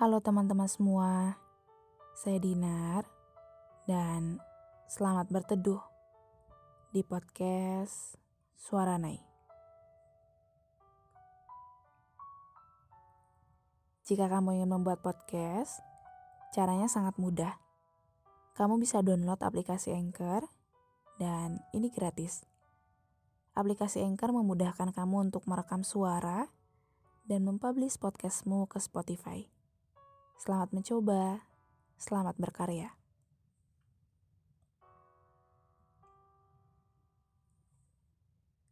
Halo teman-teman semua, saya Dinar dan selamat berteduh di podcast Suara Nai. Jika kamu ingin membuat podcast, caranya sangat mudah. Kamu bisa download aplikasi Anchor dan ini gratis. Aplikasi Anchor memudahkan kamu untuk merekam suara dan mempublish podcastmu ke Spotify. Selamat mencoba, selamat berkarya.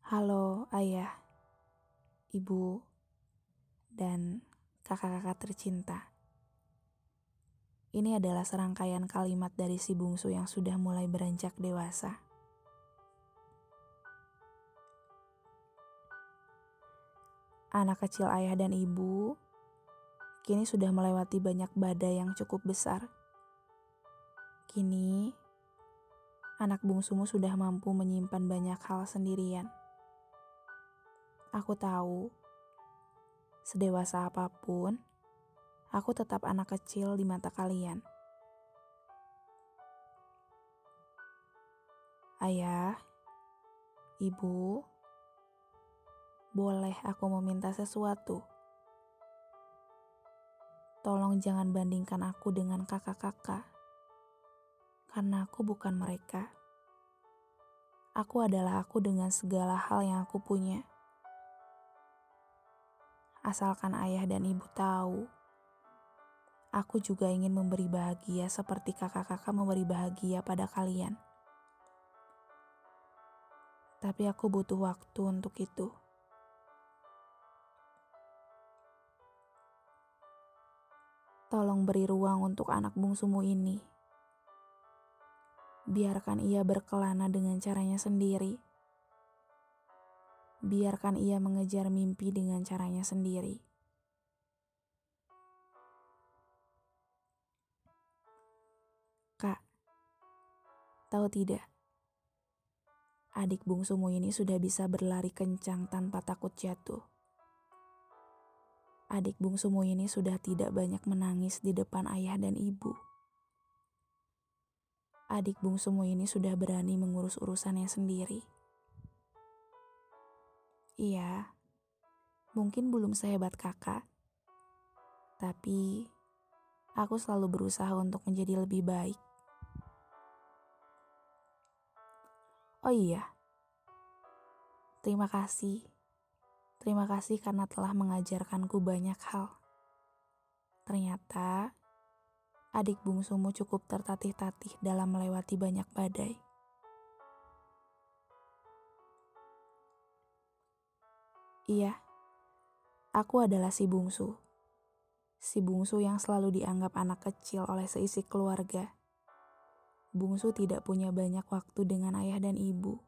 Halo ayah, ibu, dan kakak-kakak tercinta. Ini adalah serangkaian kalimat dari si bungsu yang sudah mulai beranjak dewasa. Anak kecil ayah dan ibu kini sudah melewati banyak badai yang cukup besar. Kini, anak bungsumu sudah mampu menyimpan banyak hal sendirian. Aku tahu, sedewasa apa pun, aku tetap anak kecil di mata kalian. Ayah, ibu, boleh aku meminta sesuatu? Tolong jangan bandingkan aku dengan kakak-kakak, karena aku bukan mereka. Aku adalah aku dengan segala hal yang aku punya. Asalkan ayah dan ibu tahu, aku juga ingin memberi bahagia seperti kakak-kakak memberi bahagia pada kalian. Tapi aku butuh waktu untuk itu. Tolong beri ruang untuk anak bungsumu ini. Biarkan ia berkelana dengan caranya sendiri. Biarkan ia mengejar mimpi dengan caranya sendiri. Kak, tahu tidak? Adik bungsumu ini sudah bisa berlari kencang tanpa takut jatuh adik bungsumu ini sudah tidak banyak menangis di depan ayah dan ibu. Adik bungsumu ini sudah berani mengurus urusannya sendiri. Iya, mungkin belum sehebat kakak, tapi aku selalu berusaha untuk menjadi lebih baik. Oh iya, terima kasih Terima kasih karena telah mengajarkanku banyak hal. Ternyata adik bungsumu cukup tertatih-tatih dalam melewati banyak badai. Iya, aku adalah si bungsu. Si bungsu yang selalu dianggap anak kecil oleh seisi keluarga. Bungsu tidak punya banyak waktu dengan ayah dan ibu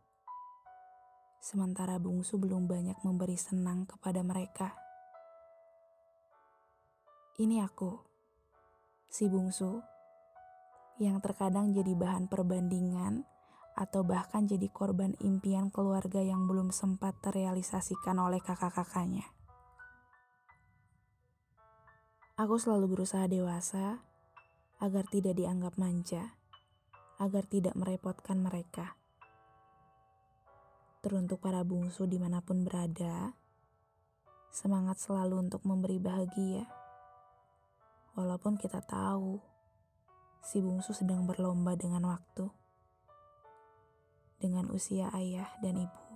sementara bungsu belum banyak memberi senang kepada mereka. Ini aku, si bungsu, yang terkadang jadi bahan perbandingan atau bahkan jadi korban impian keluarga yang belum sempat terrealisasikan oleh kakak-kakaknya. Aku selalu berusaha dewasa agar tidak dianggap manja, agar tidak merepotkan mereka Teruntuk para bungsu di mana pun berada, semangat selalu untuk memberi bahagia. Walaupun kita tahu, si bungsu sedang berlomba dengan waktu, dengan usia ayah dan ibu.